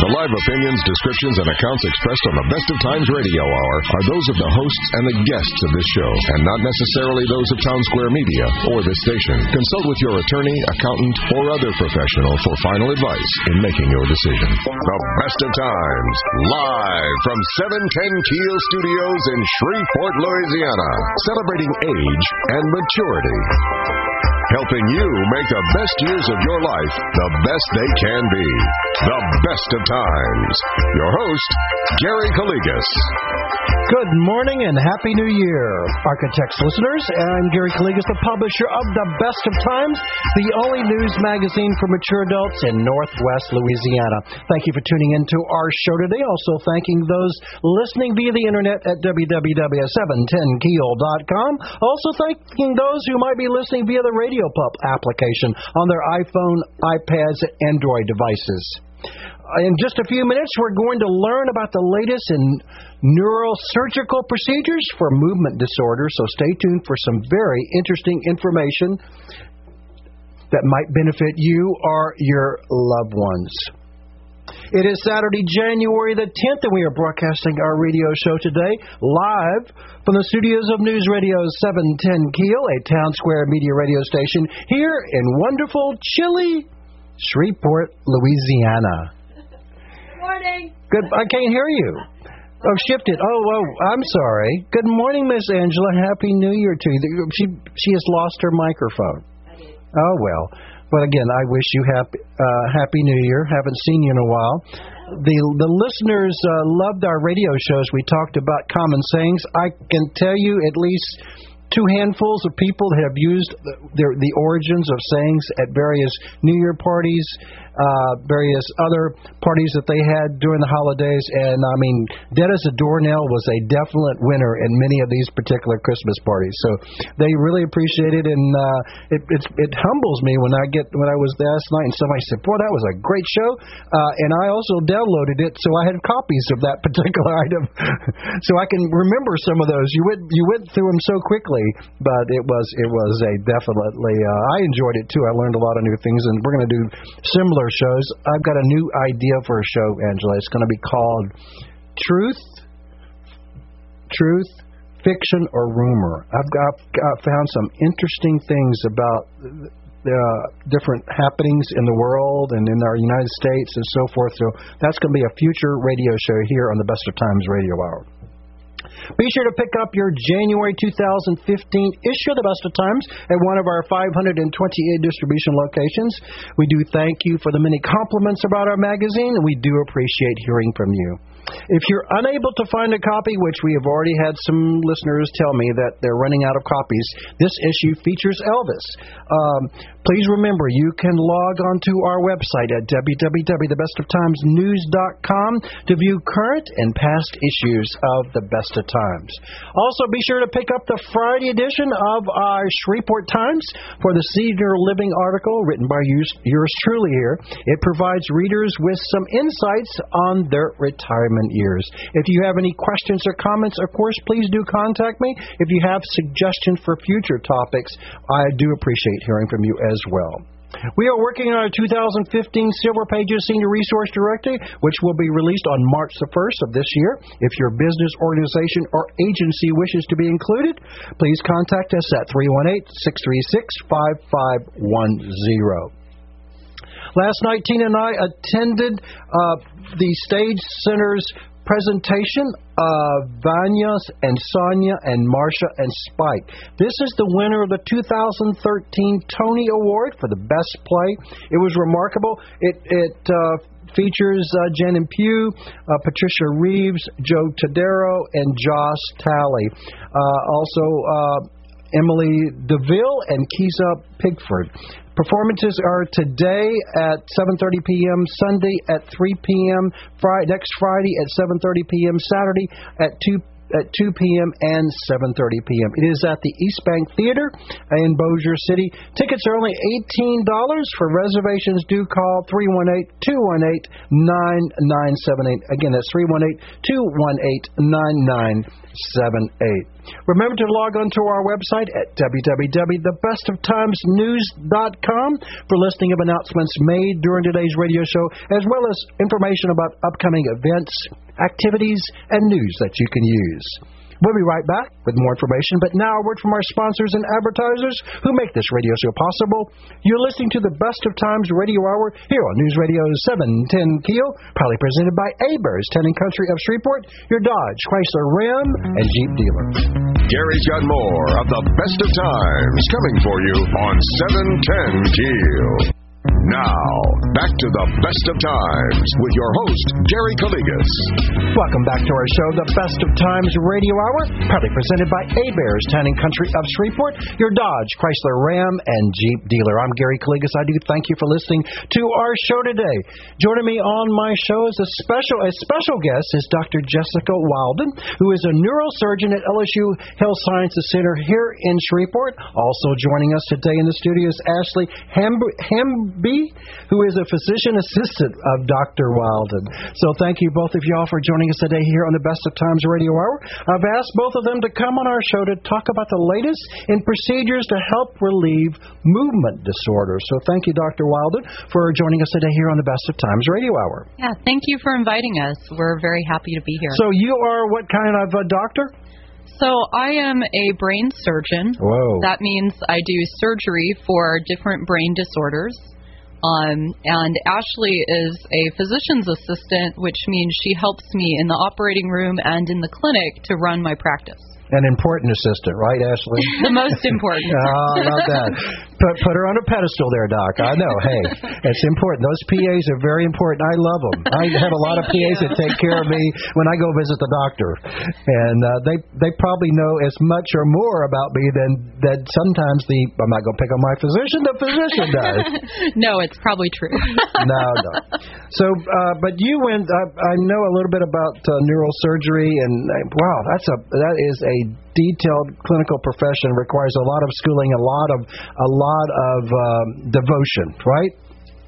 The live opinions, descriptions, and accounts expressed on the Best of Times Radio Hour are those of the hosts and the guests of this show, and not necessarily those of Town Square Media or this station. Consult with your attorney, accountant, or other professional for final advice in making your decision. The Best of Times, live from 710 Keel Studios in Shreveport, Louisiana, celebrating age and maturity helping you make the best years of your life the best they can be. The best of times. Your host, Gary Calligas. Good morning and Happy New Year, Architects listeners. I'm Gary Calligas, the publisher of The Best of Times, the only news magazine for mature adults in Northwest Louisiana. Thank you for tuning into our show today. Also, thanking those listening via the internet at www.710keel.com. Also, thanking those who might be listening via the Radio Pup application on their iPhone, iPads, and Android devices. Uh, in just a few minutes, we're going to learn about the latest in neurosurgical procedures for movement disorders, so stay tuned for some very interesting information that might benefit you or your loved ones. It is Saturday, January the 10th, and we are broadcasting our radio show today live from the studios of News Radio 710 Keel, a town square media radio station here in wonderful, chilly Shreveport, Louisiana. Morning. Good. I can't hear you. Oh, shifted. Oh, oh, I'm sorry. Good morning, Miss Angela. Happy New Year to you. She she has lost her microphone. Oh well. But again, I wish you happy uh, happy New Year. Haven't seen you in a while. The the listeners uh, loved our radio shows. We talked about common sayings. I can tell you at least two handfuls of people have used the, the, the origins of sayings at various New Year parties, uh, various other parties that they had during the holidays. And I mean, Dead as a Doornail was a definite winner in many of these particular Christmas parties. So they really appreciate it, and uh, it, it it humbles me when I get when I was last night and somebody said, "Boy, that was a great show," uh, and I also downloaded it, so I had copies of that particular item, so I can remember some of those. You went you went through them so quickly, but it was it was a definitely. Uh, I enjoyed it too. I learned a lot of new things, and we're going to do similar shows. I've got a new idea for a show, Angela. It's going to be called Truth, Truth, Fiction, or Rumor. I've got, got found some interesting things about the uh, different happenings in the world and in our United States and so forth. So that's going to be a future radio show here on the Best of Times Radio Hour. Be sure to pick up your January 2015 issue of the Best of Times at one of our 528 distribution locations. We do thank you for the many compliments about our magazine, and we do appreciate hearing from you. If you're unable to find a copy, which we have already had some listeners tell me that they're running out of copies, this issue features Elvis. Um, please remember you can log onto our website at www.thebestoftimesnews.com to view current and past issues of the Best of Times. Also, be sure to pick up the Friday edition of our Shreveport Times for the senior living article written by yours, yours truly here. It provides readers with some insights on their retirement years. If you have any questions or comments, of course, please do contact me. If you have suggestions for future topics, I do appreciate hearing from you as well. We are working on our 2015 Silver Pages Senior Resource Directory, which will be released on March the 1st of this year. If your business, organization, or agency wishes to be included, please contact us at 318 636 5510. Last night, Tina and I attended uh, the Stage Center's presentation of Vanya and Sonia and Marsha and Spike. This is the winner of the 2013 Tony Award for the Best Play. It was remarkable. It it uh, features uh, Janin Pugh, uh, Patricia Reeves, Joe Tadero, and Joss Talley. Uh, also. Emily DeVille and Keza Pigford. Performances are today at 7:30 p.m., Sunday at 3 p.m., Friday, next Friday at 7:30 p.m., Saturday at 2 at 2 p.m. and 7:30 p.m. It is at the East Bank Theater in Bossier City. Tickets are only $18. For reservations, do call 318-218-9978. Again, that's 318-218-9978. Remember to log on to our website at www.thebestoftimesnews.com for listing of announcements made during today's radio show, as well as information about upcoming events, activities, and news that you can use. We'll be right back with more information, but now a word from our sponsors and advertisers who make this radio show possible. You're listening to the Best of Times Radio Hour here on News Radio 710 Keel, proudly presented by Heberts, Town and Country of Shreveport, your Dodge, Chrysler, Ram, and Jeep dealer. Gary's got more of the Best of Times coming for you on 710 Keel. Now, back to the best of times with your host, Gary Calligas. Welcome back to our show, The Best of Times Radio Hour, proudly presented by Heberts, Town and Country of Shreveport, your Dodge, Chrysler, Ram, and Jeep dealer. I'm Gary Calligas. I do thank you for listening to our show today. Joining me on my show is a special a special guest is Dr. Jessica Wilden, who is a neurosurgeon at LSU Health Sciences Center here in Shreveport. Also joining us today in the studio is Ashley Ham. Ham Who is a physician assistant of Dr. Wilden. So thank you both of y'all for joining us today here on the Best of Times Radio Hour. I've asked both of them to come on our show to talk about the latest in procedures to help relieve movement disorders. So thank you, Dr. Wilden, for joining us today here on the Best of Times Radio Hour. Yeah, thank you for inviting us. We're very happy to be here. So you are what kind of a doctor? So I am a brain surgeon. Whoa. That means I do surgery for different brain disorders. Um, and Ashley is a physician's assistant, which means she helps me in the operating room and in the clinic to run my practice. An important assistant, right, Ashley? the most important. oh, I love that. Put put her on a pedestal there, Doc. I know. Hey, it's important. Those PAs are very important. I love them. I have a lot of PAs that take care of me when I go visit the doctor, and uh, they they probably know as much or more about me than that sometimes the I'm not going to pick on my physician. The physician does. no, it's probably true. no, no. So, uh, but you went. I, I know a little bit about uh, neurosurgery, and uh, wow, that's a that is a detailed clinical profession requires a lot of schooling, a lot of a lot of um, devotion, right?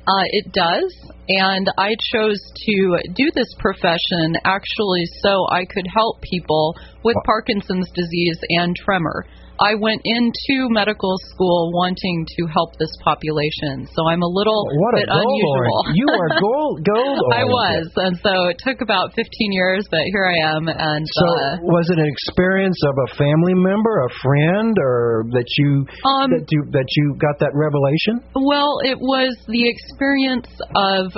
Uh, it does, and I chose to do this profession actually so I could help people with Parkinson's disease and tremor. I went into medical school wanting to help this population, so I'm a little what bit a goal unusual. You are gold, gold. I was, and so it took about 15 years, but here I am. And so, uh, was it an experience of a family member, a friend, or that you um, that you that you got that revelation? Well, it was the experience of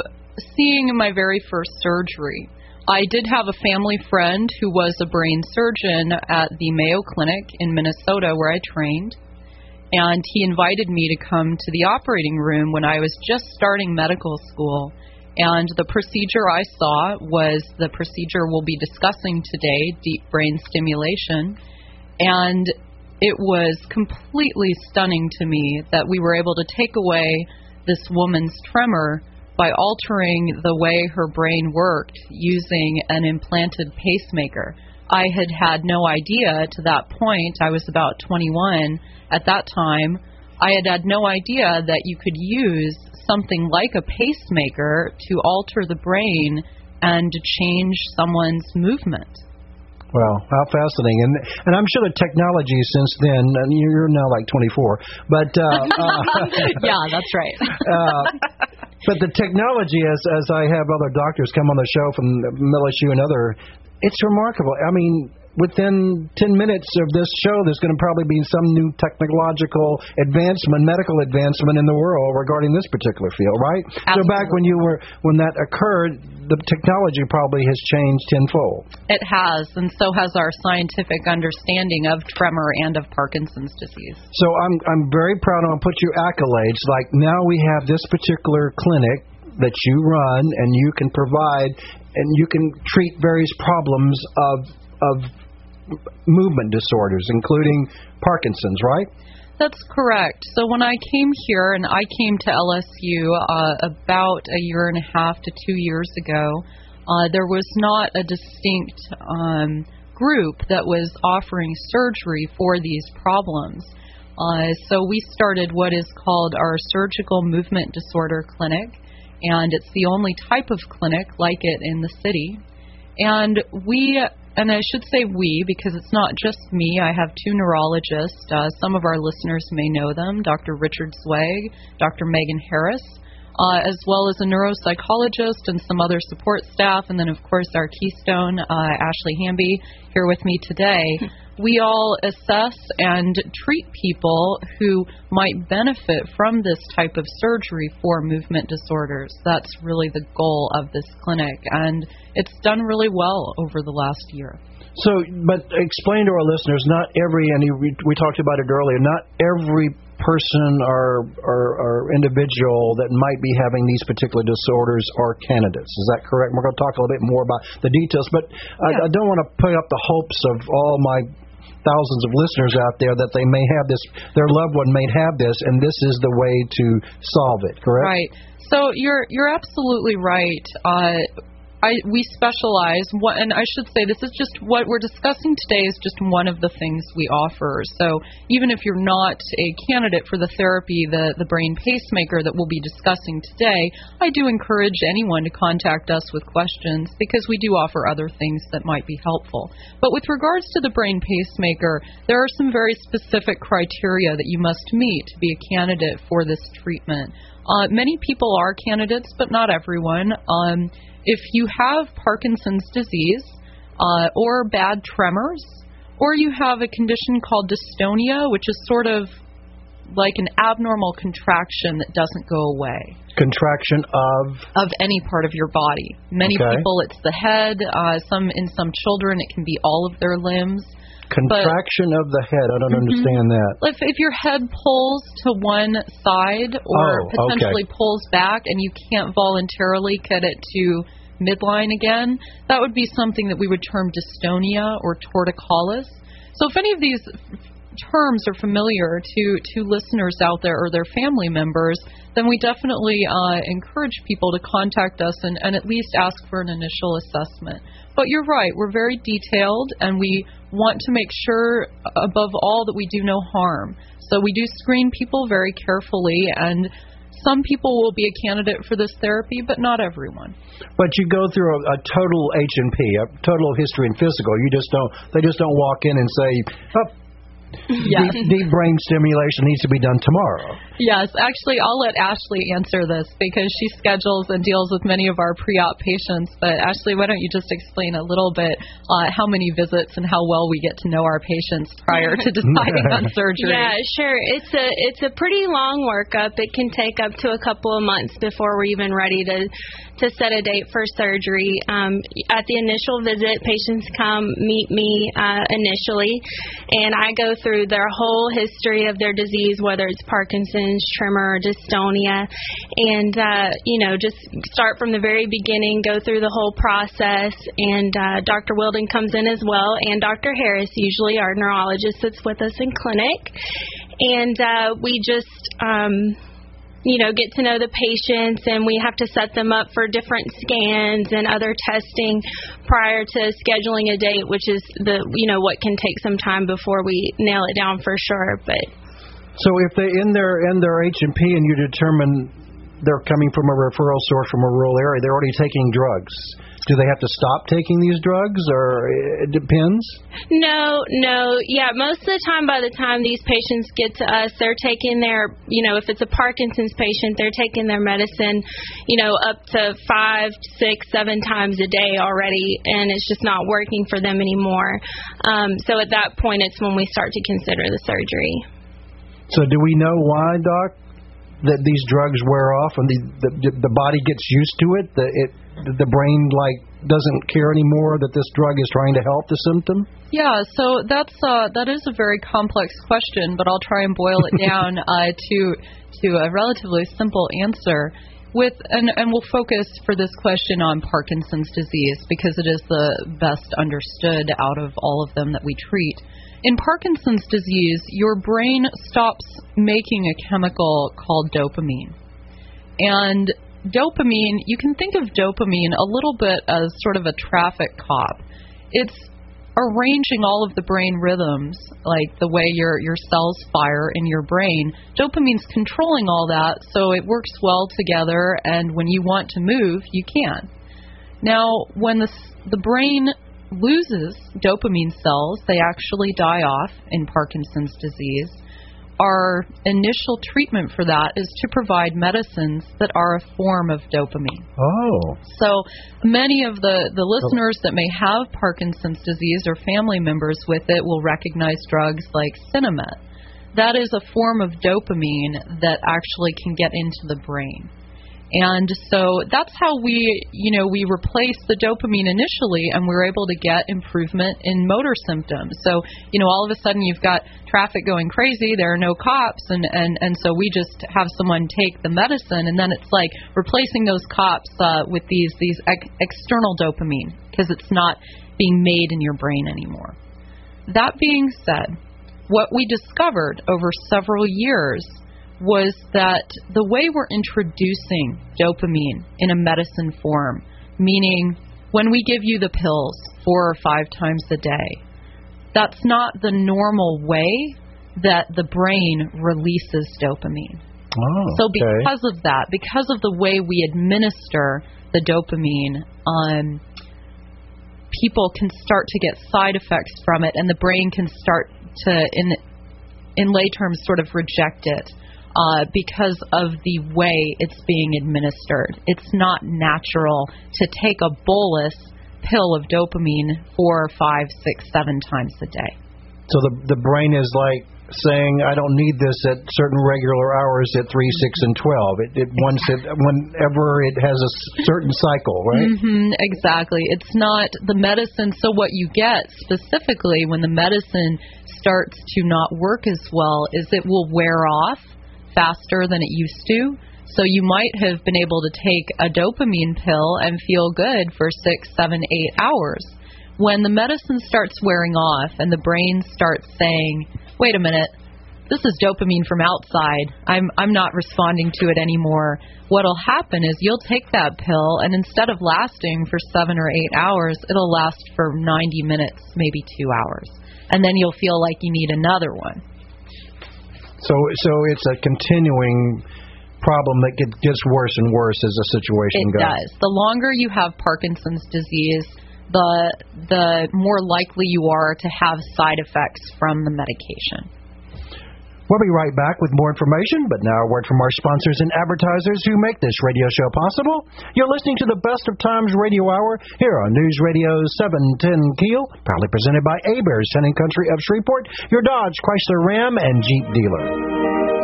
seeing my very first surgery. I did have a family friend who was a brain surgeon at the Mayo Clinic in Minnesota where I trained. And he invited me to come to the operating room when I was just starting medical school. And the procedure I saw was the procedure we'll be discussing today deep brain stimulation. And it was completely stunning to me that we were able to take away this woman's tremor by altering the way her brain worked using an implanted pacemaker. I had had no idea to that point. I was about 21 at that time. I had had no idea that you could use something like a pacemaker to alter the brain and to change someone's movement. Wow, how fascinating! And and I'm sure the technology since then. And you're now like 24, but uh, uh, yeah, that's right. uh, but the technology, as as I have other doctors come on the show from MLSU and other, it's remarkable. I mean, within 10 minutes of this show, there's going to probably be some new technological advancement, medical advancement in the world regarding this particular field, right? Absolutely. So back when you were when that occurred, the technology probably has changed tenfold. It has, and so has our scientific understanding of tremor and of Parkinson's disease. So I'm I'm very proud. I'll put you accolades. Like now we have this particular clinic that you run, and you can provide, and you can treat various problems of of movement disorders, including Parkinson's, right? That's correct. So when I came here, and I came to LSU uh, about a year and a half to two years ago, uh, there was not a distinct um, group that was offering surgery for these problems. Uh, so we started what is called our surgical movement disorder clinic, and it's the only type of clinic like it in the city. And we, and I should say we because it's not just me. I have two neurologists. Uh, some of our listeners may know them: Dr. Richard Zweig, Dr. Megan Harris uh, as well as a neuropsychologist and some other support staff, and then, of course, our keystone, uh, Ashley Hamby, here with me today. we all assess and treat people who might benefit from this type of surgery for movement disorders. That's really the goal of this clinic, and it's done really well over the last year. So, but explain to our listeners, not every, and we, we talked about it earlier, not every person or, or, or individual that might be having these particular disorders are candidates. Is that correct? We're going to talk a little bit more about the details, but yeah. I, I don't want to put up the hopes of all my thousands of listeners out there that they may have this, their loved one may have this, and this is the way to solve it. Correct? Right. So you're you're absolutely right. Uh, I, we specialize, what, and I should say this is just what we're discussing today is just one of the things we offer. So even if you're not a candidate for the therapy, the, the brain pacemaker that we'll be discussing today, I do encourage anyone to contact us with questions because we do offer other things that might be helpful. But with regards to the brain pacemaker, there are some very specific criteria that you must meet to be a candidate for this treatment. Uh, many people are candidates, but not everyone. Um, if you have Parkinson's disease uh, or bad tremors, or you have a condition called dystonia, which is sort of like an abnormal contraction that doesn't go away. Contraction of of any part of your body. Many okay. people, it's the head. Uh, some in some children, it can be all of their limbs. Contraction but, of the head. I don't mm-hmm. understand that. If if your head pulls to one side or oh, potentially okay. pulls back and you can't voluntarily get it to midline again, that would be something that we would term dystonia or torticollis. So if any of these terms are familiar to, to listeners out there or their family members, then we definitely uh, encourage people to contact us and, and at least ask for an initial assessment. But you're right, we're very detailed and we want to make sure, uh, above all, that we do no harm. So we do screen people very carefully and some people will be a candidate for this therapy, but not everyone. But you go through a, a total H and P, a total history and physical. You just don't. They just don't walk in and say, oh. Deep, deep, brain stimulation needs to be done tomorrow. Yes, actually, I'll let Ashley answer this because she schedules and deals with many of our pre-op patients. But Ashley, why don't you just explain a little bit uh, how many visits and how well we get to know our patients prior to deciding on surgery? Yeah, sure. It's a it's a pretty long workup. It can take up to a couple of months before we're even ready to to set a date for surgery. Um, at the initial visit, patients come meet me uh, initially, and I go through their whole history of their disease, whether it's Parkinson's, tremor, dystonia, and uh, you know just start from the very beginning, go through the whole process. And uh, Dr. Wilden comes in as well, and Dr. Harris, usually our neurologist, sits with us in clinic, and uh, we just um, you know, get to know the patients and we have to set them up for different scans and other testing prior to scheduling a date, which is the, you know, what can take some time before we nail it down for sure. But so if they in their in their H and P and you determine they're coming from a referral source from a rural area, they're already taking drugs do they have to stop taking these drugs, or it depends? No, no. Yeah, most of the time, by the time these patients get to us, they're taking their, you know, if it's a Parkinson's patient, they're taking their medicine, you know, up to five, six, seven times a day already, and it's just not working for them anymore. Um, so at that point, it's when we start to consider the surgery. So do we know why, Doc? That these drugs wear off and the the, the body gets used to it. The, it the brain like doesn't care anymore that this drug is trying to help the symptom? Yeah, so that's uh, that is a very complex question, but I'll try and boil it down uh, to to a relatively simple answer. With and, and we'll focus for this question on Parkinson's disease because it is the best understood out of all of them that we treat. In Parkinson's disease, your brain stops making a chemical called dopamine. And dopamine, you can think of dopamine a little bit as sort of a traffic cop. It's arranging all of the brain rhythms, like the way your your cells fire in your brain. Dopamine's controlling all that, so it works well together. And when you want to move, you can. Now, when the the brain loses dopamine cells, they actually die off in Parkinson's disease our initial treatment for that is to provide medicines that are a form of dopamine. Oh. So many of the, the listeners that may have Parkinson's disease or family members with it will recognize drugs like Sinemet. That is a form of dopamine that actually can get into the brain. And so that's how we, you know, we replaced the dopamine initially and we're able to get improvement in motor symptoms. So, you know, all of a sudden you've got traffic going crazy, there are no cops and and and so we just have someone take the medicine and then it's like replacing those cops uh, with these these ex- external dopamine because it's not being made in your brain anymore. That being said, what we discovered over several years was that the way we're introducing dopamine in a medicine form, meaning when we give you the pills four or five times a day, that's not the normal way that the brain releases dopamine. Oh, so because of that, because of the way we administer the dopamine, um, people can start to get side effects from it, and the brain can start to, in in lay terms, sort of reject it uh, because of the way it's being administered. It's not natural to take a bolus pill of dopamine four, five, six, seven times a day. So the the brain is like saying I don't need this at certain regular hours at three, six, and twelve. It, it once it whenever it has a certain cycle, right? Mm-hmm, exactly. It's not the medicine. So what you get specifically when the medicine starts to not work as well is it will wear off faster than it used to. So you might have been able to take a dopamine pill and feel good for six, seven, eight hours. When the medicine starts wearing off and the brain starts saying, wait a minute, this is dopamine from outside. I'm I'm not responding to it anymore. What'll happen is you'll take that pill and instead of lasting for 7 or 8 hours, it'll last for 90 minutes, maybe 2 hours. And then you'll feel like you need another one. So so it's a continuing problem that get, gets worse and worse as the situation it goes. It does. The longer you have Parkinson's disease, the the more likely you are to have side effects from the medication. We'll be right back with more information, but now a word from our sponsors and advertisers who make this radio show possible. You're listening to the Best of Times Radio Hour here on News Radio 710 Keel, proudly presented by Heberts Town Country of Shreveport, your Dodge, Chrysler Ram, and Jeep dealer.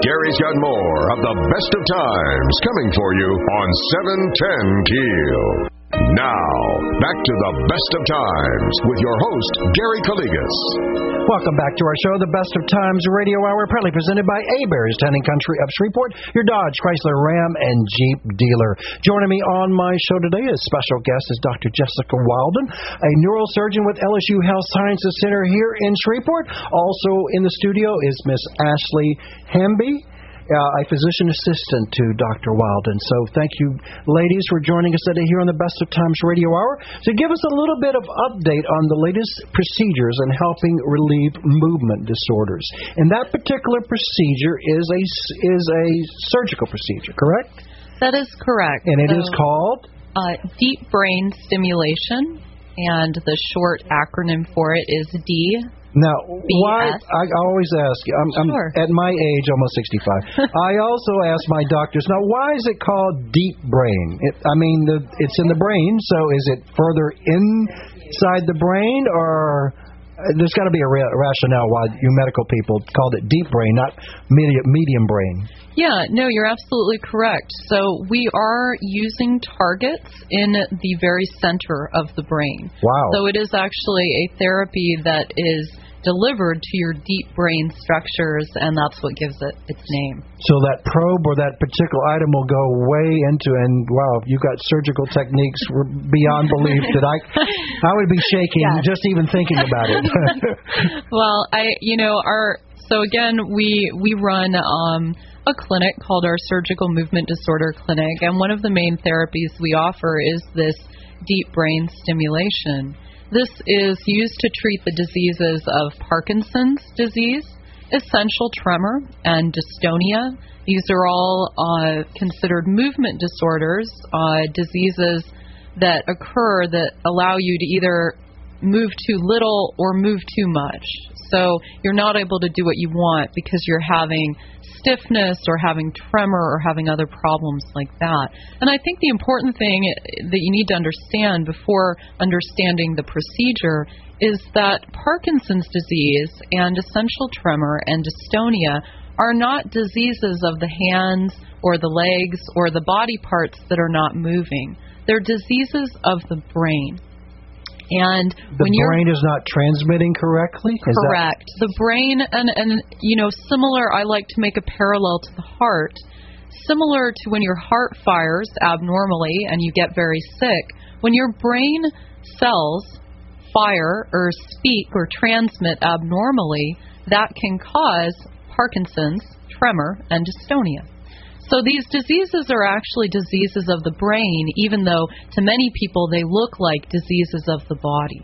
Gary's got more of the Best of Times coming for you on 710 Keel. Now, back to the best of times with your host, Gary Calligas. Welcome back to our show, The Best of Times Radio Hour, proudly presented by Heberts Town Country of Shreveport, your Dodge, Chrysler, Ram, and Jeep dealer. Joining me on my show today as special guest is Dr. Jessica Wilden, a neurosurgeon with LSU Health Sciences Center here in Shreveport. Also in the studio is Miss Ashley Hamby uh, a physician assistant to Dr. Wilden. So thank you, ladies, for joining us today here on the Best of Times Radio Hour to give us a little bit of update on the latest procedures in helping relieve movement disorders. And that particular procedure is a is a surgical procedure, correct? That is correct. And it so, is called uh, deep brain stimulation, and the short acronym for it is D now, why? I always ask. I'm, I'm sure. at my age, almost 65. I also ask my doctors. Now, why is it called deep brain? It, I mean, the, it's in the brain. So, is it further inside the brain, or there's got to be a ra- rationale why you medical people called it deep brain, not medium, medium brain. Yeah, no, you're absolutely correct. So we are using targets in the very center of the brain. Wow. So it is actually a therapy that is delivered to your deep brain structures, and that's what gives it its name. So that probe or that particular item will go way into, and wow, you've got surgical techniques beyond belief that I, I would be shaking yes. just even thinking about it. well, I, you know, our so again, we we run. Um, a clinic called our Surgical Movement Disorder Clinic, and one of the main therapies we offer is this deep brain stimulation. This is used to treat the diseases of Parkinson's disease, essential tremor, and dystonia. These are all uh, considered movement disorders, uh, diseases that occur that allow you to either move too little or move too much. So you're not able to do what you want because you're having stiffness or having tremor or having other problems like that. And I think the important thing that you need to understand before understanding the procedure is that Parkinson's disease and essential tremor and dystonia are not diseases of the hands or the legs or the body parts that are not moving. They're diseases of the brain. And the when brain is not transmitting correctly. Is correct, that... the brain and and you know similar. I like to make a parallel to the heart. Similar to when your heart fires abnormally and you get very sick, when your brain cells fire or speak or transmit abnormally, that can cause Parkinson's, tremor, and dystonia. So these diseases are actually diseases of the brain, even though to many people they look like diseases of the body.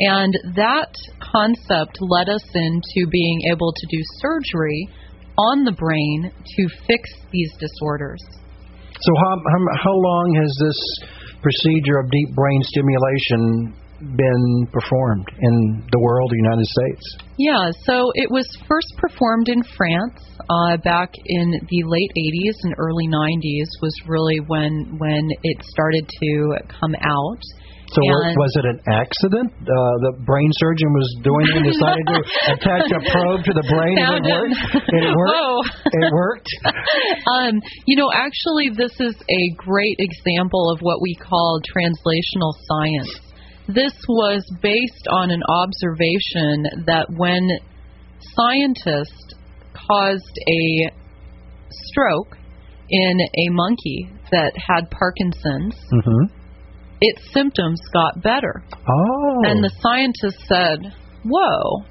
And that concept led us into being able to do surgery on the brain to fix these disorders. So, how, how, how long has this procedure of deep brain stimulation been performed in the world, the United States? Yeah, so it was first performed in France uh, back in the late 80s and early 90s was really when when it started to come out. So and was it an accident? Uh, the brain surgeon was doing it and decided to attach a probe to the brain and it worked. It worked. Oh. It worked. um, you know, actually, this is a great example of what we call translational science. This was based on an observation that when scientists caused a stroke in a monkey that had Parkinson's, mm-hmm. its symptoms got better. Oh. And the scientists said, "Whoa!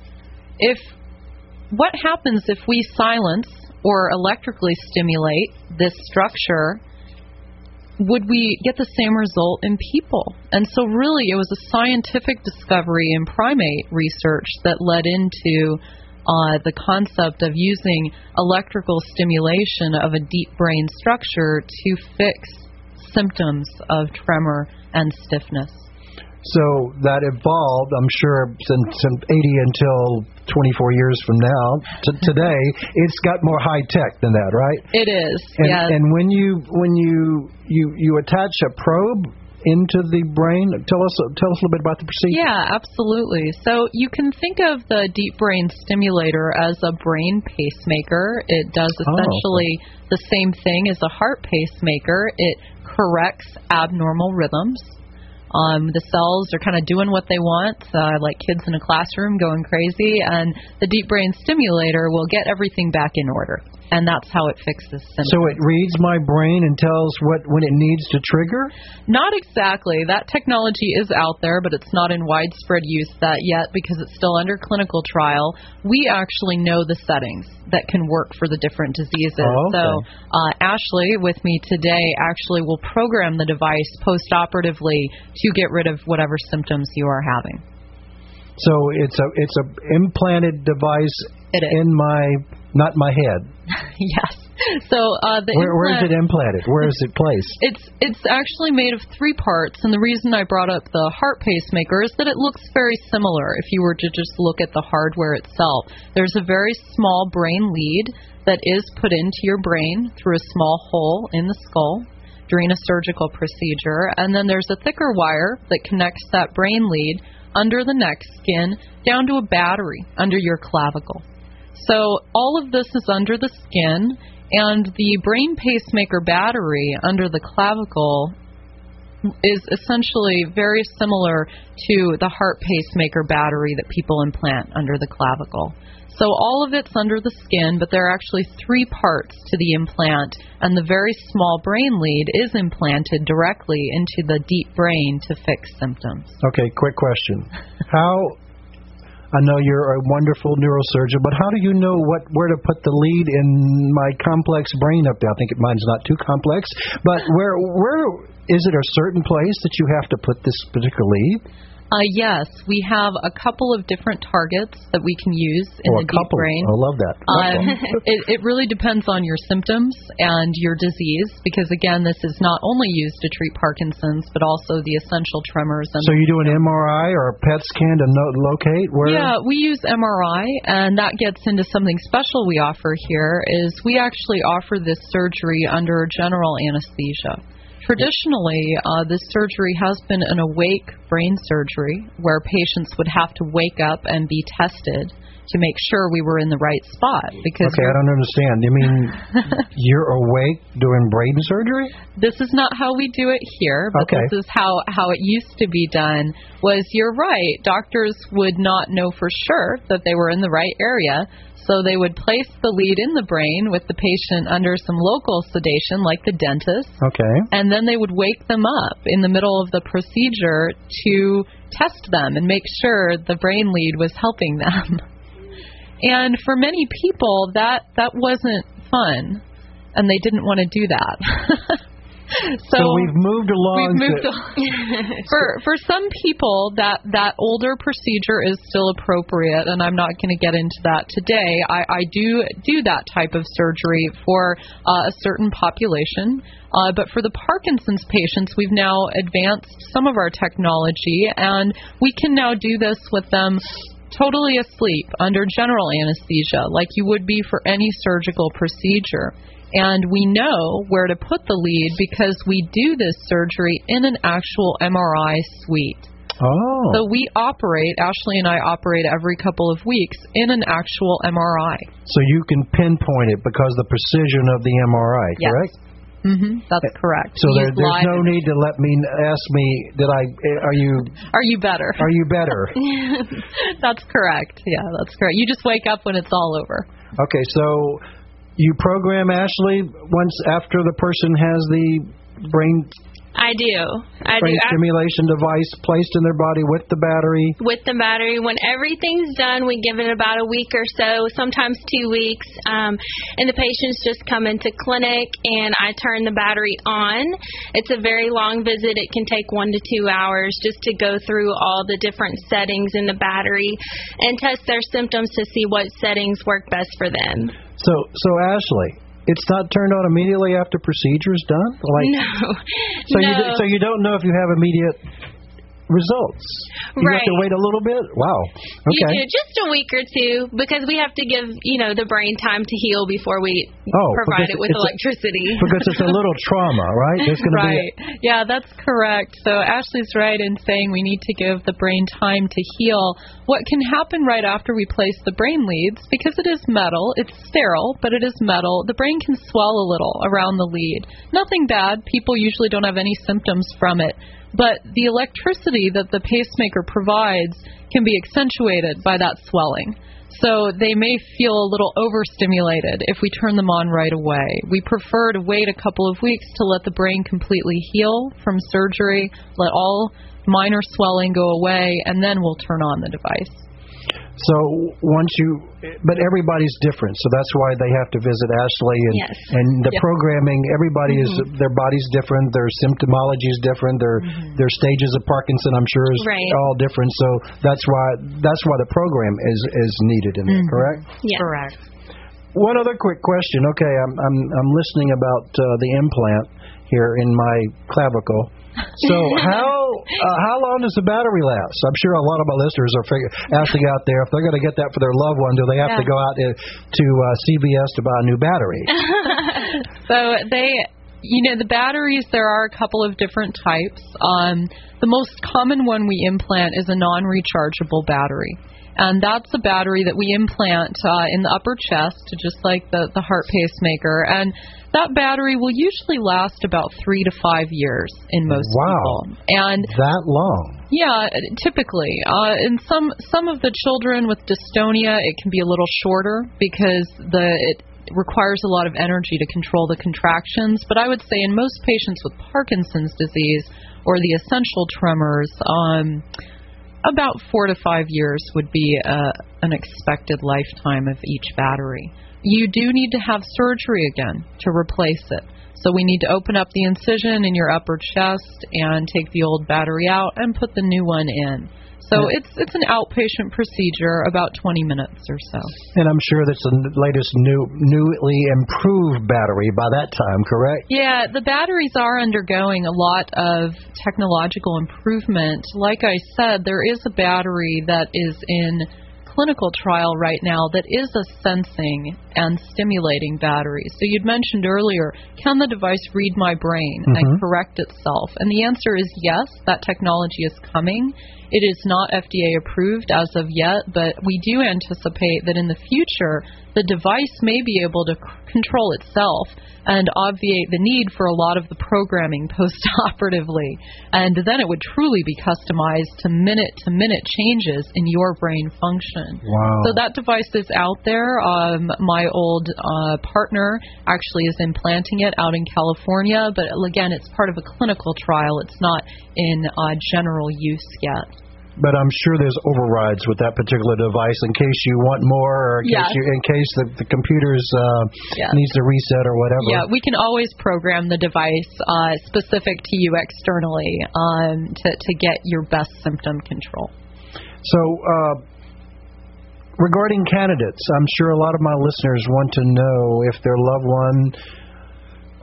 If what happens if we silence or electrically stimulate this structure would we get the same result in people? And so, really, it was a scientific discovery in primate research that led into uh, the concept of using electrical stimulation of a deep brain structure to fix symptoms of tremor and stiffness. So that evolved, I'm sure, since 80 until 24 years from now to mm-hmm. today, it's got more high tech than that, right? It is. And, yes. and when you when you you you attach a probe into the brain, tell us tell us a little bit about the procedure. Yeah, absolutely. So you can think of the deep brain stimulator as a brain pacemaker. It does oh, essentially oh. the same thing as a heart pacemaker. It corrects abnormal rhythms um, the cells are kind of doing what they want, uh, like kids in a classroom going crazy, and the deep brain stimulator will get everything back in order. And that's how it fixes symptoms. So it reads my brain and tells what when it needs to trigger? Not exactly. That technology is out there, but it's not in widespread use that yet because it's still under clinical trial. We actually know the settings that can work for the different diseases. Oh, okay. So uh, Ashley, with me today, actually will program the device post-operatively to get rid of whatever symptoms you are having. So it's a it's a implanted device in my not my head. yes. So uh, the where, implant, where is it implanted? Where is it placed? It's it's actually made of three parts, and the reason I brought up the heart pacemaker is that it looks very similar. If you were to just look at the hardware itself, there's a very small brain lead that is put into your brain through a small hole in the skull during a surgical procedure, and then there's a thicker wire that connects that brain lead under the neck skin down to a battery under your clavicle. So all of this is under the skin, and the brain pacemaker battery under the clavicle is essentially very similar to the heart pacemaker battery that people implant under the clavicle. So all of it's under the skin, but there are actually three parts to the implant, and the very small brain lead is implanted directly into the deep brain to fix symptoms. Okay, quick question. How I know you're a wonderful neurosurgeon, but how do you know what where to put the lead in my complex brain up there? I think mine's not too complex, but where where is it a certain place that you have to put this particular lead? Uh, yes, we have a couple of different targets that we can use in oh, the a couple. deep brain. I love that. Um, it, it really depends on your symptoms and your disease because, again, this is not only used to treat Parkinson's but also the essential tremors. And so you do an MRI or a PET scan to no- locate where? yeah, we use MRI, and that gets into something special we offer here. Is we actually offer this surgery under general anesthesia. Traditionally, uh, this surgery has been an awake brain surgery where patients would have to wake up and be tested to make sure we were in the right spot. Because Okay, I don't understand. You mean you're awake doing brain surgery? this is not how we do it here, but Okay. this is how how it used to be done. Was you're right? Doctors would not know for sure that they were in the right area, so they would place the lead in the brain with the patient under some local sedation, like the dentist, Okay. and then they would wake them up in the middle of the procedure to test them and make sure the brain lead was helping them. And for many people, that that wasn't fun, and they didn't want to do that. so, So, we've moved along. we've moved to, on. for for some people that that older procedure is still appropriate and I'm not going to get into that today I, I do do that type of surgery for uh, a certain population uh, but for the Parkinson's patients we've now advanced some of our technology and we can now do this with them totally asleep under general anesthesia like you would be for any surgical procedure and we know where to put the lead because we do this surgery in an actual MRI suite. oh. So we operate, Ashley and I operate every couple of weeks in an actual MRI. So you can pinpoint it because the precision of the MRI, Yes. correct? Hmm That's correct. So there, there's no need to let me ask me. Did I? Are you? Are you better? Are you better? that's correct. Yeah, that's correct. You just wake up when it's all over. Okay, so you program Ashley once after the person has the brain I do. I brain do. I- stimulation device placed in their body with the battery. with the battery. When everything's done, we give it about a week or so, sometimes two weeks, um, and the patients just come into clinic and I turn the battery on. It's a very long visit. It can take one to two hours just to go through all the different settings in the battery and test their symptoms to see what settings work best for them. So, so Ashley, it's not turned on immediately after procedure is done. Like, No, so no. you so you don't know if you have immediate results. You have to wait a little bit. Wow. You Okay. do just a week or two because we have to give you know the brain time to heal before we Oh, provide it with it's a- electricity. because it's a little trauma, right? There's going to right. Yeah, that's correct. So Ashley's right in saying we need to give the brain time to heal. What can happen right after we place the brain leads, because it is metal, it's sterile, but it is metal, the brain can swell a little around the lead. Nothing bad. People usually don't have any symptoms from it. But the electricity that the pacemaker provides can be accentuated by that swelling. So they may feel a little overstimulated if we turn them on right away. We prefer to wait a couple of weeks to let the brain completely heal from surgery, let all minor swelling go away, and then we'll turn on the device. Be. So once you, but everybody's different, so that's why they have to visit Ashley and Yes. and the Yep. programming. Everybody is Mm-hmm. their body's different, their symptomology is different, their their stages of Parkinson, I'm sure, is Right. all different. So that's why that's why the program is is needed in there. Correct. Yeah. Correct. One other quick question. Okay, I'm I'm I'm listening about uh, the implant here in my clavicle. So how uh, how long does the battery last? I'm sure a lot of my listeners are figure, asking out there if they're going to get that for their loved one, do they have to go out to, to uh, CVS to buy a new battery? So they, you know, the batteries, there are a couple of different types. Um, the most common one we implant is a non rechargeable battery. And that's a battery that we implant uh, in the upper chest, just like the, the heart pacemaker. And that battery will usually last about three to five years in most Wow. people. And that long? yeah, typically. Uh, in some some of the children with dystonia, it can be a little shorter because the it requires a lot of energy to control the contractions. But I would say in most patients with Parkinson's disease or the essential tremors, um, about four to five years would be uh, an expected lifetime of each battery. You do need to have surgery again to replace it. So we need to open up the incision in your upper chest and take the old battery out and put the new one in. So Yeah. it's it's an outpatient procedure, about 20 minutes or so. And I'm sure that's the latest new, newly improved battery by that time, correct? Yeah, the batteries are undergoing a lot of technological improvement. Like I said, there is a battery that is in clinical trial right now that is a sensing and stimulating battery. So you'd mentioned earlier, can the device read my brain and Mhm. correct itself? And the answer is yes, that technology is coming. It is not FDA approved as of yet, but we do anticipate that in the future, the device may be able to c- control itself and obviate the need for a lot of the programming post-operatively. And then it would truly be customized to minute-to-minute changes in your brain function. Wow. So that device is out there. Um, my old uh, partner actually is implanting it out in California, but again, it's part of a clinical trial. It's not in uh, general use yet. But I'm sure there's overrides with that particular device in case you want more, or in case, you, in case the, the computer's uh, needs to reset or whatever. Yeah, we can always program the device uh, specific to you externally um, to, to get your best symptom control. So, uh, regarding candidates, I'm sure a lot of my listeners want to know if their loved one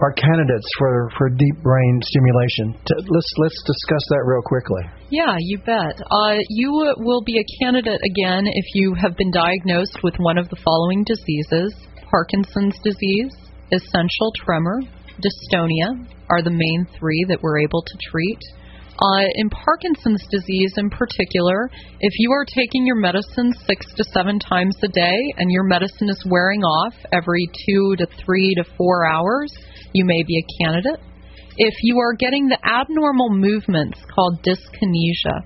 are candidates for, for deep brain stimulation. Let's let's discuss that real quickly. Yeah, you bet. Uh, you will be a candidate again if you have been diagnosed with one of the following diseases Parkinson's disease, essential tremor, dystonia are the main three that we're able to treat. Uh, in Parkinson's disease, in particular, if you are taking your medicine six to seven times a day and your medicine is wearing off every two to three to four hours, you may be a candidate. If you are getting the abnormal movements called dyskinesia,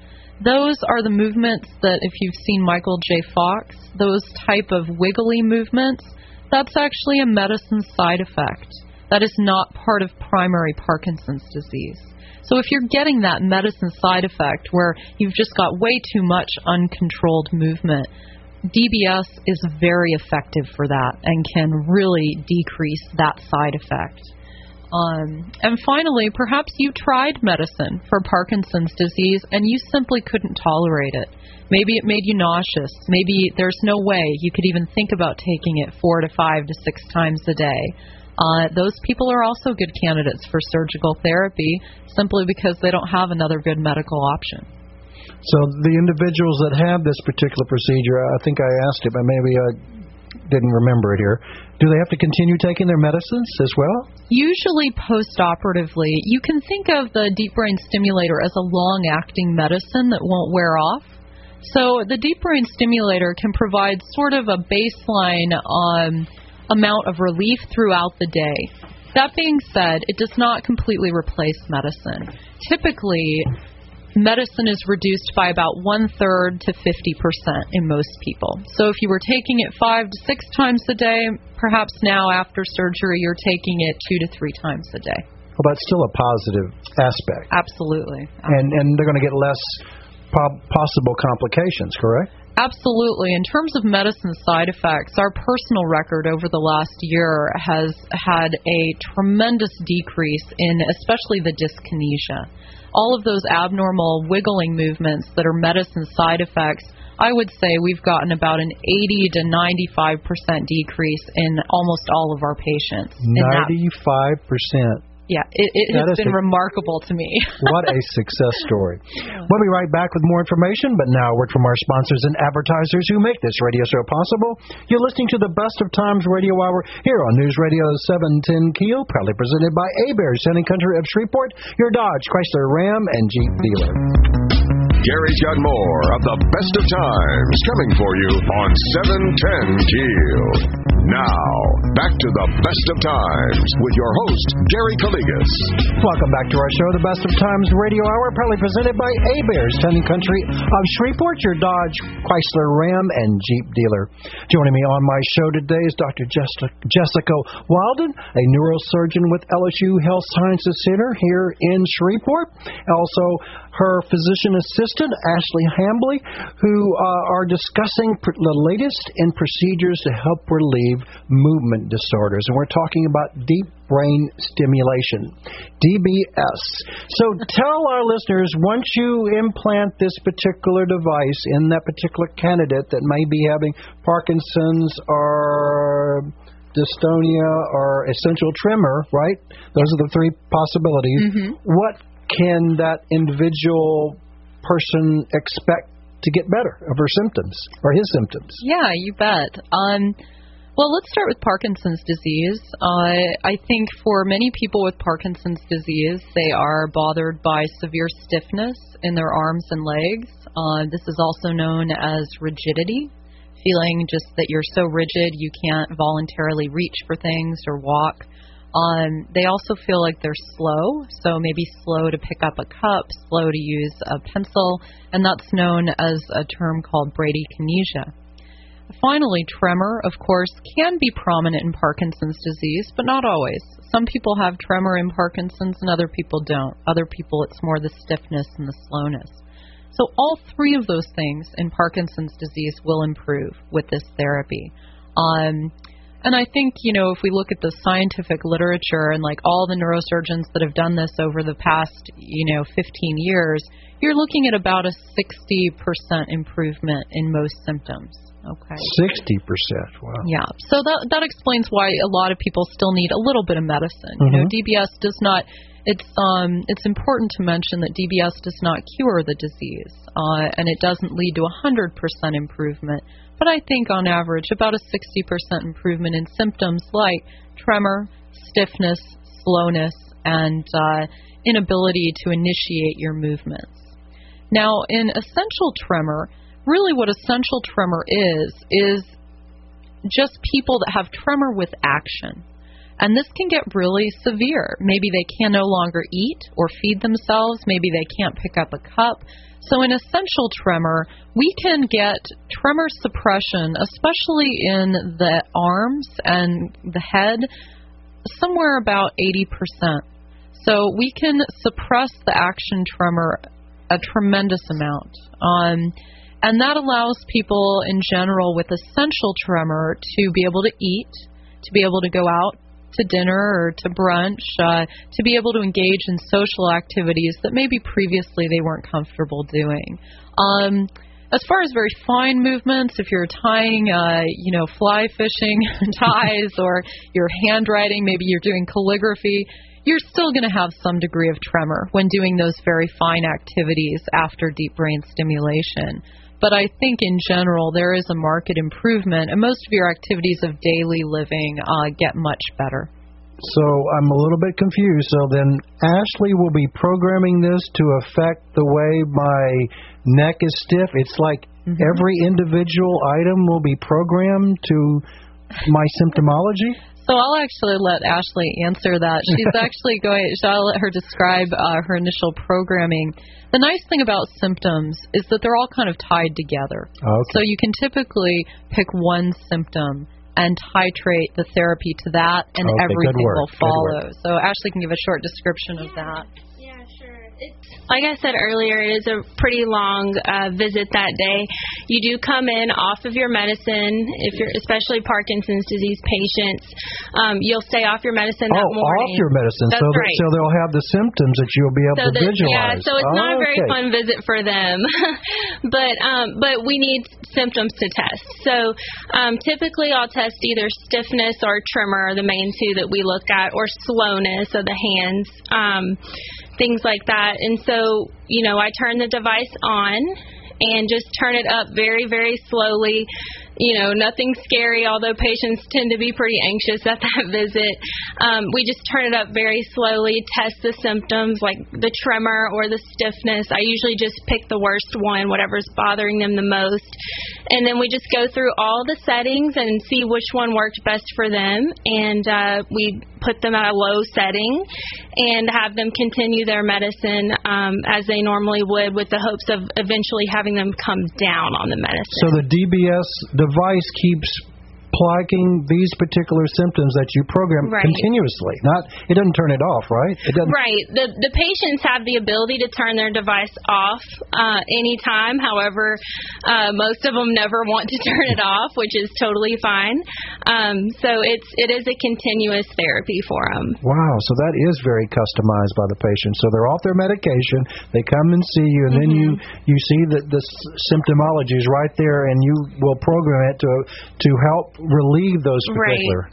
those are the movements that if you've seen Michael J. Fox, those type of wiggly movements, that's actually a medicine side effect. That is not part of primary Parkinson's disease. So if you're getting that medicine side effect where you've just got way too much uncontrolled movement, DBS is very effective for that and can really decrease that side effect. Um, and finally, perhaps you tried medicine for Parkinson's disease and you simply couldn't tolerate it. Maybe it made you nauseous. Maybe there's no way you could even think about taking it four to five to six times a day. Uh, those people are also good candidates for surgical therapy simply because they don't have another good medical option. So the individuals that have this particular procedure, I think I asked it, but maybe I didn't remember it here. Do they have to continue taking their medicines as well? Usually post-operatively, you can think of the deep brain stimulator as a long-acting medicine that won't wear off. So the deep brain stimulator can provide sort of a baseline um, amount of relief throughout the day. That being said, it does not completely replace medicine. Typically, medicine is reduced by about one third to 50% in most people. So if you were taking it five to six times a day, perhaps now after surgery you're taking it two to three times a day. Well, that's still a positive aspect, Absolutely. and and they're going to get less po- possible complications, correct? Absolutely. In terms of medicine side effects, our personal record over the last year has had a tremendous decrease in especially the dyskinesia. All of those abnormal wiggling movements that are medicine side effects, I would say we've gotten about an 80 to 95% decrease in almost all of our patients. Ninety-five percent. Yeah, it, it has been a- remarkable to me. What a success story. We'll be right back with more information, but now a word from our sponsors and advertisers who make this radio show possible. You're listening to the Best of Times Radio Hour here on News Radio 710 Keel, proudly presented by Heberts, Sending Country of Shreveport, your Dodge, Chrysler, Ram, and Jeep dealer. Gary's got more of the best of times coming for you on 710 Keel. Now, back to the best of times with your host, Gary Calligas. Welcome back to our show, the Best of Times Radio Hour, proudly presented by Heberts, Sending Country of Shreveport, your Dodge, Chrysler, Ram, and Jeep dealer. Joining me on my show today is Dr. Jessica, Wilden, a neurosurgeon with LSU Health Sciences Center here in Shreveport. Also, her physician assistant, Ashley Hamby, who uh, are discussing pr- the latest in procedures to help relieve movement disorders. And we're talking about deep brain stimulation, DBS. So tell our listeners once you implant this particular device in that particular candidate that may be having Parkinson's or dystonia or essential tremor, right? Those are the three possibilities. Mm-hmm. What can that individual person expect to get better of her symptoms or his symptoms? Yeah, you bet. Um, well, let's start with Parkinson's disease. Uh, I think for many people with Parkinson's disease, they are bothered by severe stiffness in their arms and legs. Uh, this is also known as rigidity, feeling just that you're so rigid you can't voluntarily reach for things or walk. Um, they also feel like they're slow, so maybe slow to pick up a cup, slow to use a pencil, and that's known as a term called bradykinesia. Finally, tremor, of course, can be prominent in Parkinson's disease, but not always. Some people have tremor in Parkinson's and other people don't. Other people, it's more the stiffness and the slowness. So, all three of those things in Parkinson's disease will improve with this therapy. Um, and I think, you know, if we look at the scientific literature and like all the neurosurgeons that have done this over the past, you know, 15 years, you're looking at about a 60% improvement in most symptoms. Okay. Sixty percent. Wow. Yeah. So that that explains why a lot of people still need a little bit of medicine. You know, Mhm. DBS does not. It's um it's important to mention that DBS does not cure the disease, uh, and it doesn't lead to a hundred percent improvement. But I think on average about a sixty percent improvement in symptoms like tremor, stiffness, slowness, and uh, inability to initiate your movements. Now, in essential tremor, really what essential tremor is, is just people that have tremor with action. And this can get really severe. Maybe they can no longer eat or feed themselves. Maybe they can't pick up a cup. So, in essential tremor, we can get tremor suppression, especially in the arms and the head, somewhere about 80%. So, we can suppress the action tremor a tremendous amount. Um, and that allows people in general with essential tremor to be able to eat, to be able to go out to dinner or to brunch, uh, to be able to engage in social activities that maybe previously they weren't comfortable doing. Um, as far as very fine movements, if you're tying, uh, you know, fly fishing ties or you're handwriting, maybe you're doing calligraphy, you're still going to have some degree of tremor when doing those very fine activities after deep brain stimulation. But I think in general there is a market improvement, and most of your activities of daily living uh, get much better. So I'm a little bit confused. So then Ashley will be programming this to affect the way my neck is stiff. It's like Mhm. every individual item will be programmed to my symptomology. So I'll actually let Ashley answer that. She's actually going. So I'll let her describe uh, her initial programming. The nice thing about symptoms is that they're all kind of tied together. Okay. So you can typically pick one symptom and titrate the therapy to that, and Okay, everything good work, will good follow. So Ashley can give a short description of that. Yeah, sure. It's, like I said earlier, it is a pretty long uh, visit that day. You do come in off of your medicine, if you're especially Parkinson's disease patients. Um, you'll stay off your medicine oh, morning. off your medicine, That's so that, so they'll have the symptoms that you'll be able so to that, visualize. yeah, so it's not a very fun visit for them, but um, but we need symptoms to test. So um, typically, I'll test either stiffness or tremor, the main two that we look at, or slowness of the hands, um, things like that. And so you know, I turn the device on and just turn it up very very slowly you know, nothing scary, although patients tend to be pretty anxious at that visit. Um, we just turn it up very slowly, test the symptoms like the tremor or the stiffness. I usually just pick the worst one, whatever's bothering them the most. And then we just go through all the settings and see which one worked best for them. And uh, we put them at a low setting and have them continue their medicine um, as they normally would with the hopes of eventually having them come down on the medicine. So the DBS device keeps plaguing these particular symptoms that you program Right. continuously. Not it doesn't turn it off, right? It doesn't. Right. The the patients have the ability to turn their device off uh, anytime. However, uh, most of them never want to turn it off, which is totally fine. Um, so it's it is a continuous therapy for them. Wow, so that is very customized by the patient. So they're off their medication, they come and see you, and then you you see that the symptomology is right there, and you will program it to to help relieve those Right. particular.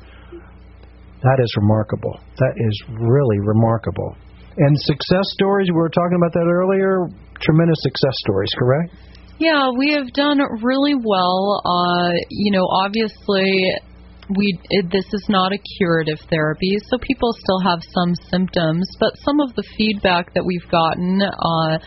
That is remarkable. That is really remarkable. And success stories, we were talking about that earlier. Tremendous success stories, correct? Yeah, we have done really well. Uh, you know, obviously, we it, this is not a curative therapy, so people still have some symptoms. But some of the feedback that we've gotten, uh,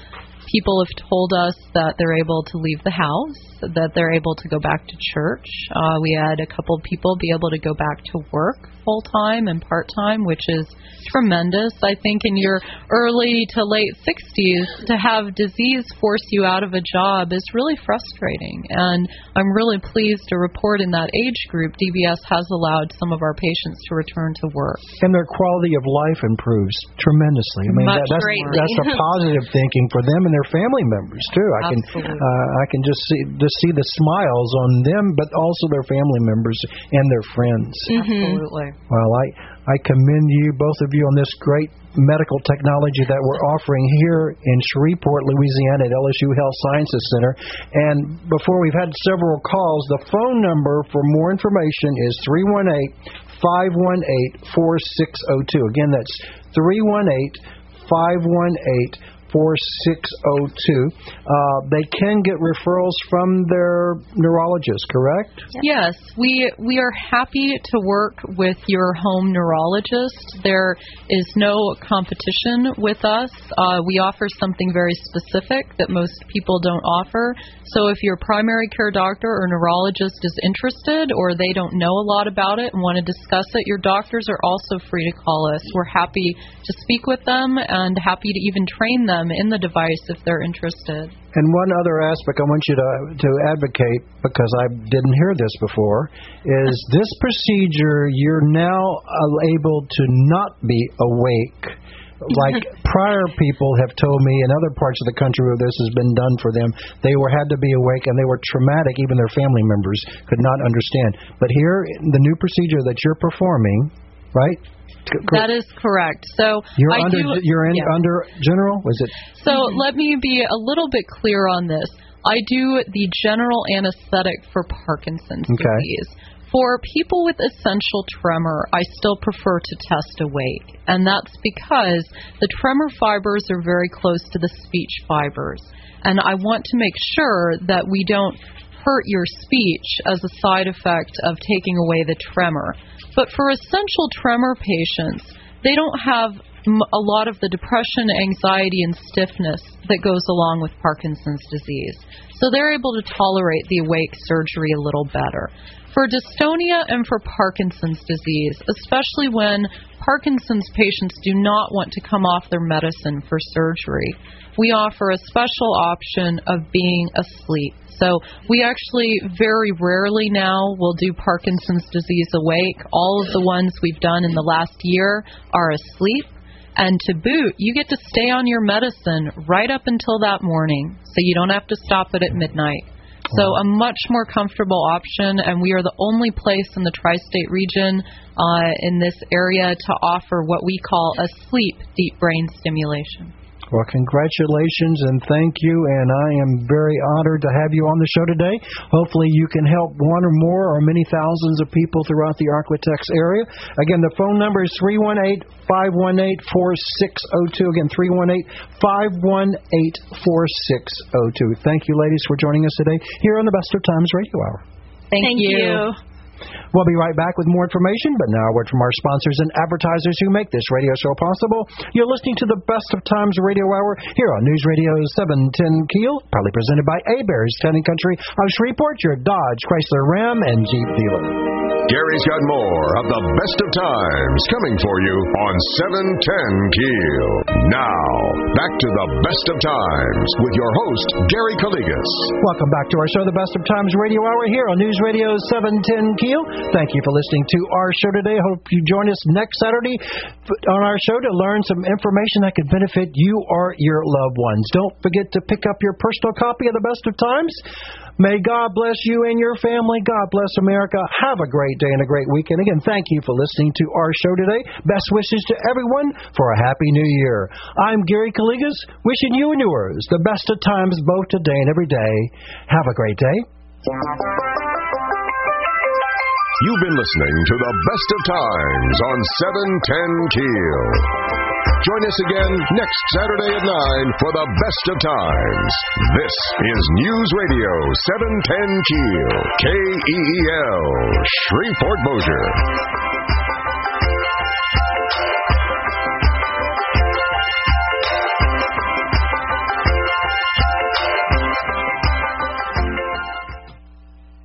people have told us that they're able to leave the house, that they're able to go back to church. Uh, we had a couple of people be able to go back to work full time and part time, which is tremendous. I think in your early to late 60s, to have disease force you out of a job is really frustrating. And I'm really pleased to report in that age group, DBS has allowed some of our patients to return to work. And their quality of life improves tremendously. I mean, that, that's greatly. that's a positive thinking for them and their family members too. I can uh, I can just see just see the smiles on them, but also their family members and their friends. Mm-hmm. Absolutely. Well, I I commend you both of you on this great medical technology that we're offering here in Shreveport, Louisiana at LSU Health Sciences Center. And before we've had several calls, the phone number for more information is 318 518 4602. Again, that's 318 518 4602. Uh, they can get referrals from their neurologist, correct? Yes, we we are happy to work with your home neurologist. There is no competition with us. Uh, we offer something very specific that most people don't offer. So if your primary care doctor or neurologist is interested or they don't know a lot about it and want to discuss it, your doctors are also free to call us. We're happy to speak with them and happy to even train them in the device if they're interested. And one other aspect I want you to to advocate because I didn't hear this before is this procedure you're now able to not be awake. Like prior people have told me in other parts of the country where this has been done for them, they were had to be awake and they were traumatic. Even their family members could not understand. But here, the new procedure that you're performing, right? That is correct. So You're I under do, you're in yeah. under general. Was it? So let me be a little bit clear on this. I do the general anesthetic for Parkinson's Okay. disease. For people with essential tremor, I still prefer to test awake, and that's because the tremor fibers are very close to the speech fibers, and I want to make sure that we don't hurt your speech as a side effect of taking away the tremor. But for essential tremor patients, they don't have a lot of the depression, anxiety, and stiffness that goes along with Parkinson's disease. So they're able to tolerate the awake surgery a little better. For dystonia and for Parkinson's disease, especially when Parkinson's patients do not want to come off their medicine for surgery, we offer a special option of being asleep. So we actually very rarely now will do Parkinson's disease awake. All of the ones we've done in the last year are asleep. And to boot, you get to stay on your medicine right up until that morning, so you don't have to stop it at midnight. So a much more comfortable option, and we are the only place in the tri-state region uh, in this area to offer what we call a sleep deep brain stimulation. Well, congratulations and thank you, and I am very honored to have you on the show today. Hopefully, you can help one or more or many thousands of people throughout the ArkLaTex area. Again, the phone number is 318 518 4602. Again, 318 518 4602. Thank you, ladies, for joining us today here on the Best of Times Radio Hour. Thank, you. We'll be right back with more information, but now a word from our sponsors and advertisers who make this radio show possible. You're listening to the Best of Times Radio Hour here on News Radio 710 Keel, proudly presented by Heberts Town and Country of Shreveport, your Dodge, Chrysler, Ram, and Jeep dealer. Gary's got more of the best of times coming for you on 710 Keel. Now, back to the best of times with your host, Gary Calligas. Welcome back to our show, The Best of Times Radio Hour, here on News Radio 710 Keel. Thank you for listening to our show today. Hope you join us next Saturday on our show to learn some information that could benefit you or your loved ones. Don't forget to pick up your personal copy of The Best of Times. May God bless you and your family. God bless America. Have a great day and a great weekend. Again, thank you for listening to our show today. Best wishes to everyone for a happy new year. I'm Gary Calligas, wishing you and yours the best of times both today and every day. Have a great day. You've been listening to the best of times on 710 Keel. Join us again next Saturday at 9 for the best of times. This is News Radio 710 Keel, K E E L, Shreveport Bossier.